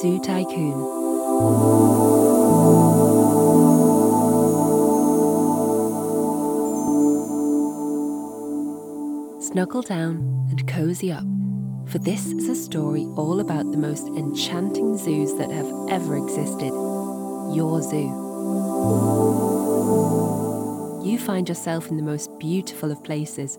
Zoo Tycoon. Snuggle down and cozy up, for this is a story all about the most enchanting zoos that have ever existed your zoo. You find yourself in the most beautiful of places,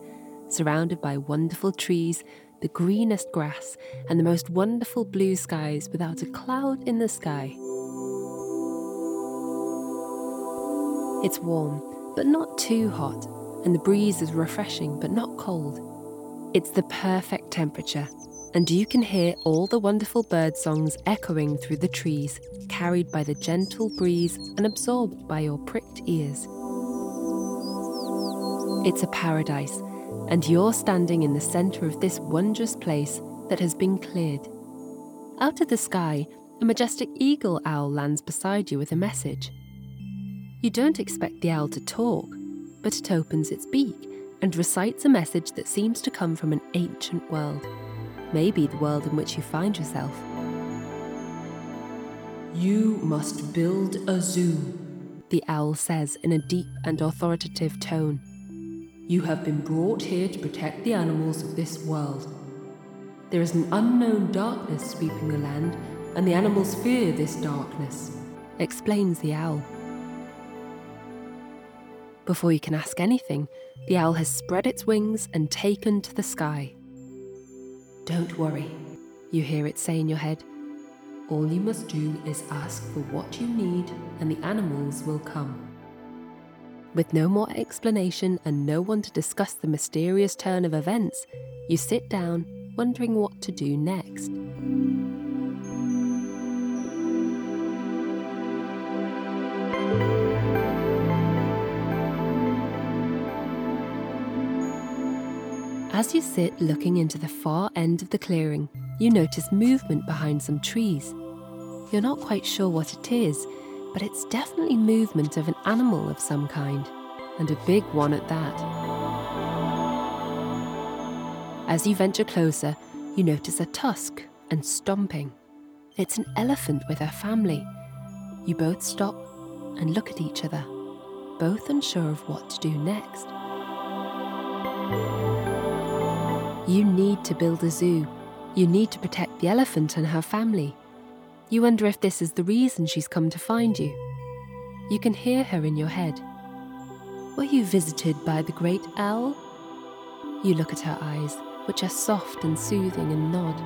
surrounded by wonderful trees, the greenest grass, and the most wonderful blue skies without a cloud in the sky. It's warm, but not too hot, and the breeze is refreshing but not cold. It's the perfect temperature, and you can hear all the wonderful bird songs echoing through the trees, carried by the gentle breeze and absorbed by your pricked ears. It's a paradise, and you're standing in the centre of this wondrous place that has been cleared. Out of the sky, a majestic eagle owl lands beside you with a message. You don't expect the owl to talk, but it opens its beak and recites a message that seems to come from an ancient world, maybe the world in which you find yourself. You must build a zoo, the owl says in a deep and authoritative tone. You have been brought here to protect the animals of this world. There is an unknown darkness sweeping the land, and the animals fear this darkness, explains the owl. Before you can ask anything, the owl has spread its wings and taken to the sky. Don't worry, you hear it say in your head. All you must do is ask for what you need, and the animals will come. With no more explanation and no one to discuss the mysterious turn of events, you sit down, wondering what to do next. As you sit looking into the far end of the clearing, you notice movement behind some trees. You're not quite sure what it is, but it's definitely movement of an animal of some kind, and a big one at that. As you venture closer, you notice a tusk and stomping. It's an elephant with her family. You both stop and look at each other, both unsure of what to do next. You need to build a zoo. You need to protect the elephant and her family. You wonder if this is the reason she's come to find you. You can hear her in your head. Were you visited by the great owl? You look at her eyes, which are soft and soothing, and nod.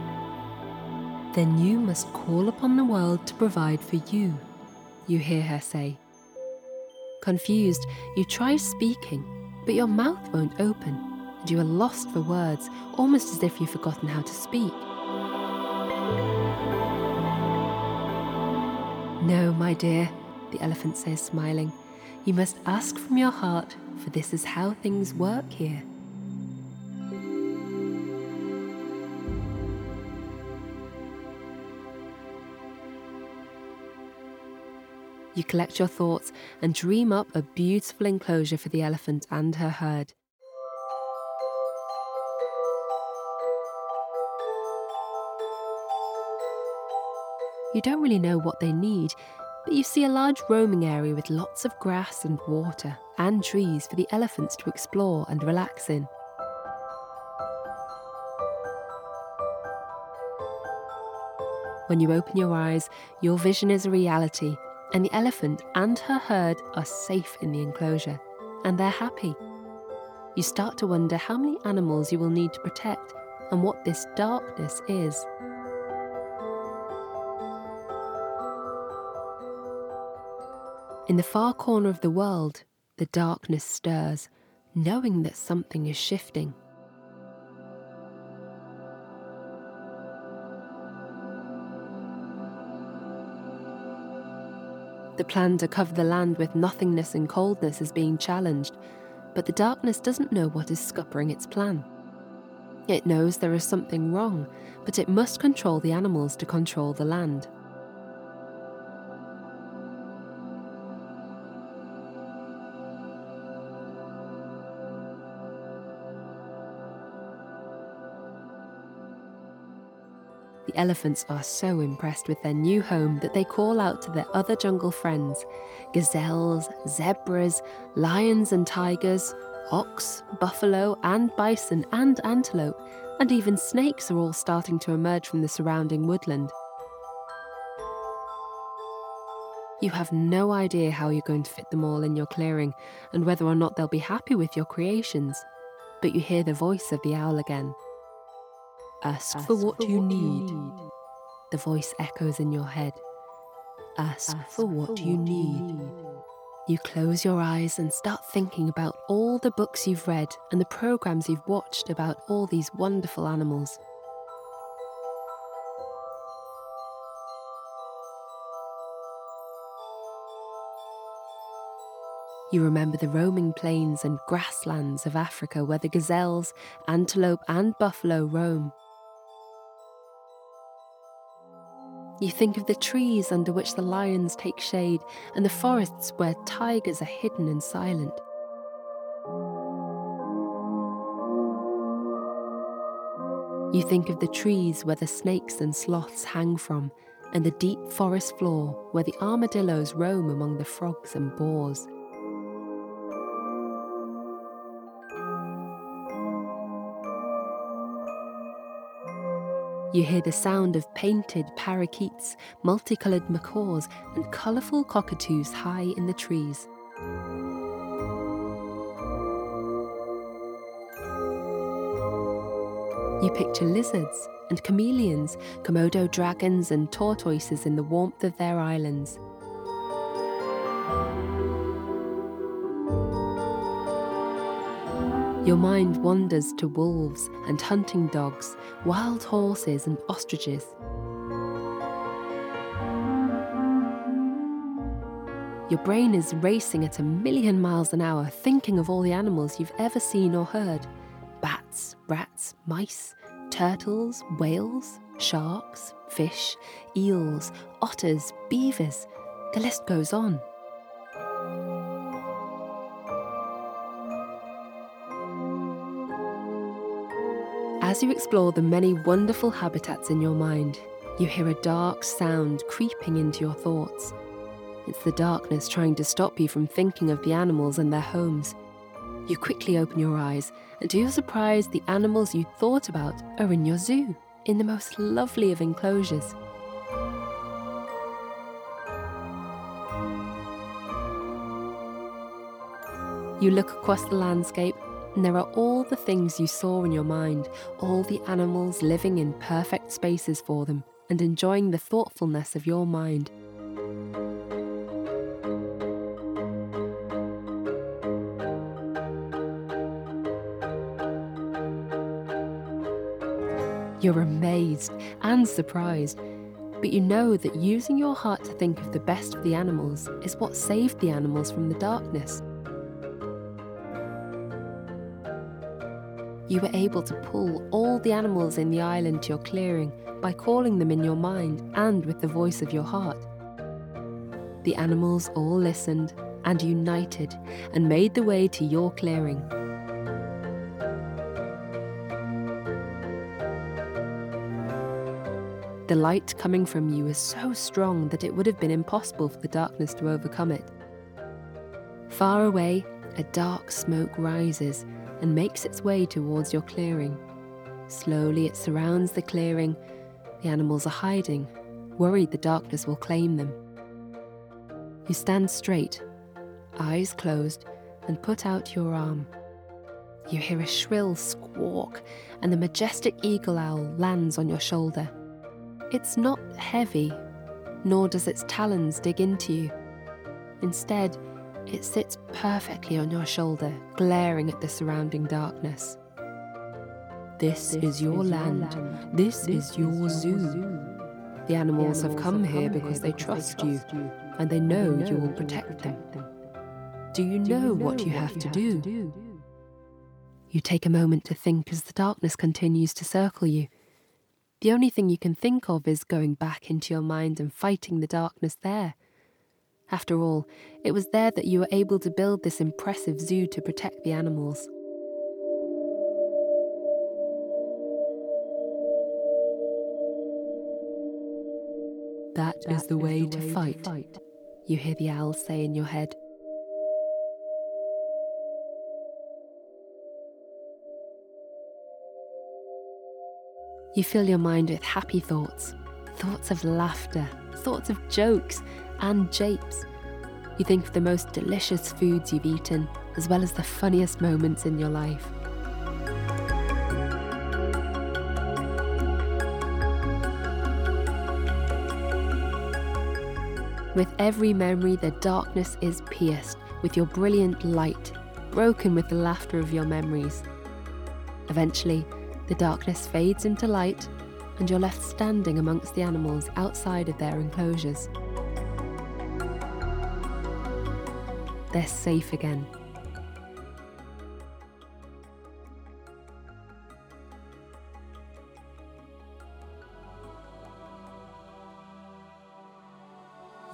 Then you must call upon the world to provide for you, you hear her say. Confused, you try speaking, but your mouth won't open and you are lost for words, almost as if you've forgotten how to speak. No, my dear, the elephant says, smiling. You must ask from your heart, for this is how things work here. You collect your thoughts and dream up a beautiful enclosure for the elephant and her herd. You don't really know what they need, but you see a large roaming area with lots of grass and water and trees for the elephants to explore and relax in. When you open your eyes, your vision is a reality, and the elephant and her herd are safe in the enclosure, and they're happy. You start to wonder how many animals you will need to protect and what this darkness is. In the far corner of the world, the darkness stirs, knowing that something is shifting. The plan to cover the land with nothingness and coldness is being challenged, but the darkness doesn't know what is scuppering its plan. It knows there is something wrong, but it must control the animals to control the land. The elephants are so impressed with their new home that they call out to their other jungle friends gazelles, zebras, lions and tigers, ox, buffalo, and bison, and antelope, and even snakes are all starting to emerge from the surrounding woodland. You have no idea how you're going to fit them all in your clearing and whether or not they'll be happy with your creations. But you hear the voice of the owl again. Ask, Ask for what, for you, what need. you need. The voice echoes in your head. Ask, Ask for, what, for you, what need. you need. You close your eyes and start thinking about all the books you've read and the programs you've watched about all these wonderful animals. You remember the roaming plains and grasslands of Africa where the gazelles, antelope, and buffalo roam. You think of the trees under which the lions take shade and the forests where tigers are hidden and silent. You think of the trees where the snakes and sloths hang from, and the deep forest floor where the armadillos roam among the frogs and boars. You hear the sound of painted parakeets, multicoloured macaws, and colourful cockatoos high in the trees. You picture lizards and chameleons, Komodo dragons, and tortoises in the warmth of their islands. Your mind wanders to wolves and hunting dogs, wild horses and ostriches. Your brain is racing at a million miles an hour, thinking of all the animals you've ever seen or heard bats, rats, mice, turtles, whales, sharks, fish, eels, otters, beavers. The list goes on. As you explore the many wonderful habitats in your mind, you hear a dark sound creeping into your thoughts. It's the darkness trying to stop you from thinking of the animals and their homes. You quickly open your eyes, and to your surprise, the animals you thought about are in your zoo, in the most lovely of enclosures. You look across the landscape and there are all the things you saw in your mind, all the animals living in perfect spaces for them and enjoying the thoughtfulness of your mind. You're amazed and surprised, but you know that using your heart to think of the best of the animals is what saved the animals from the darkness. You were able to pull all the animals in the island to your clearing by calling them in your mind and with the voice of your heart. The animals all listened and united and made the way to your clearing. The light coming from you is so strong that it would have been impossible for the darkness to overcome it. Far away, a dark smoke rises and makes its way towards your clearing. Slowly it surrounds the clearing. The animals are hiding, worried the darkness will claim them. You stand straight, eyes closed, and put out your arm. You hear a shrill squawk, and the majestic eagle owl lands on your shoulder. It's not heavy, nor does its talons dig into you. Instead, it sits perfectly on your shoulder, glaring at the surrounding darkness. This, this is, your, is land. your land. This, this is, your, your zoo. zoo. The animals, the animals have come have here because they trust, they trust you, you, and they know, know you will protect, them. them. Do you know, you know what you what have, you to, have do? to do? You take a moment to think as the darkness continues to circle you. The only thing you can think of is going back into your mind and fighting the darkness there. After all, it was there that you were able to build this impressive zoo to protect the animals. That is the way to fight, you hear the owl say in your head. You fill your mind with happy thoughts, thoughts of laughter, thoughts of jokes and japes. You think of the most delicious foods you've eaten, as well as the funniest moments in your life. With every memory, the darkness is pierced with your brilliant light, broken with the laughter of your memories. Eventually, the darkness fades into light, and you're left standing amongst the animals outside of their enclosures. They're safe again.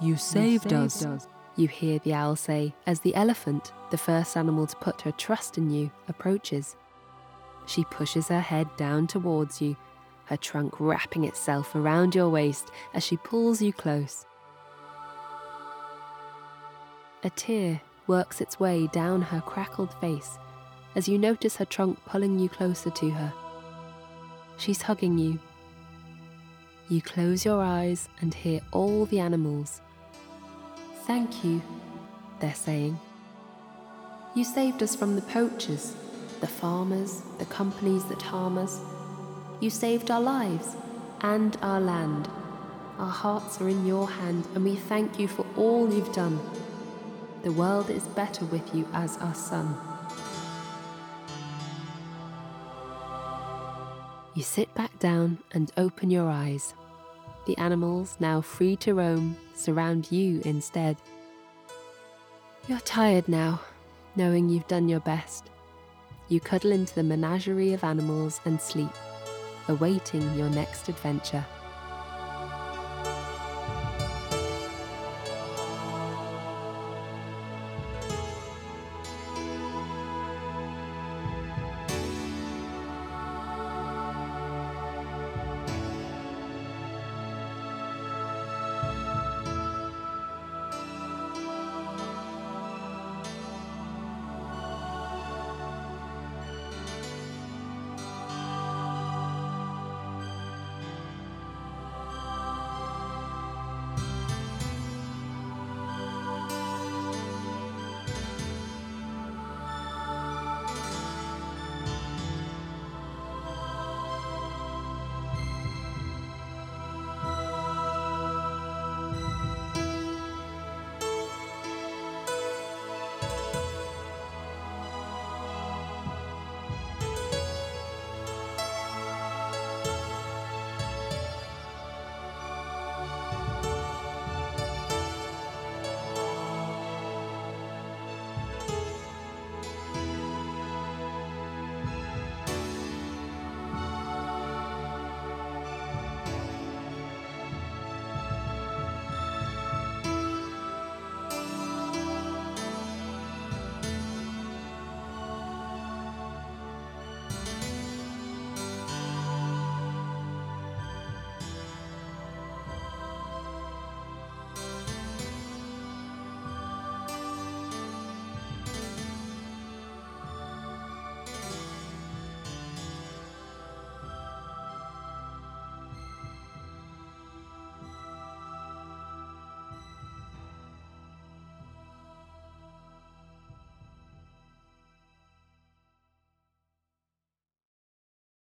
You saved, saved us. us, you hear the owl say as the elephant, the first animal to put her trust in you, approaches. She pushes her head down towards you, her trunk wrapping itself around your waist as she pulls you close. A tear works its way down her crackled face as you notice her trunk pulling you closer to her. She's hugging you. You close your eyes and hear all the animals. Thank you, they're saying. You saved us from the poachers the farmers, the companies that harm us. You saved our lives and our land. Our hearts are in your hand, and we thank you for all you've done. The world is better with you as our son. You sit back down and open your eyes. The animals, now free to roam, surround you instead. You're tired now, knowing you've done your best you cuddle into the menagerie of animals and sleep, awaiting your next adventure.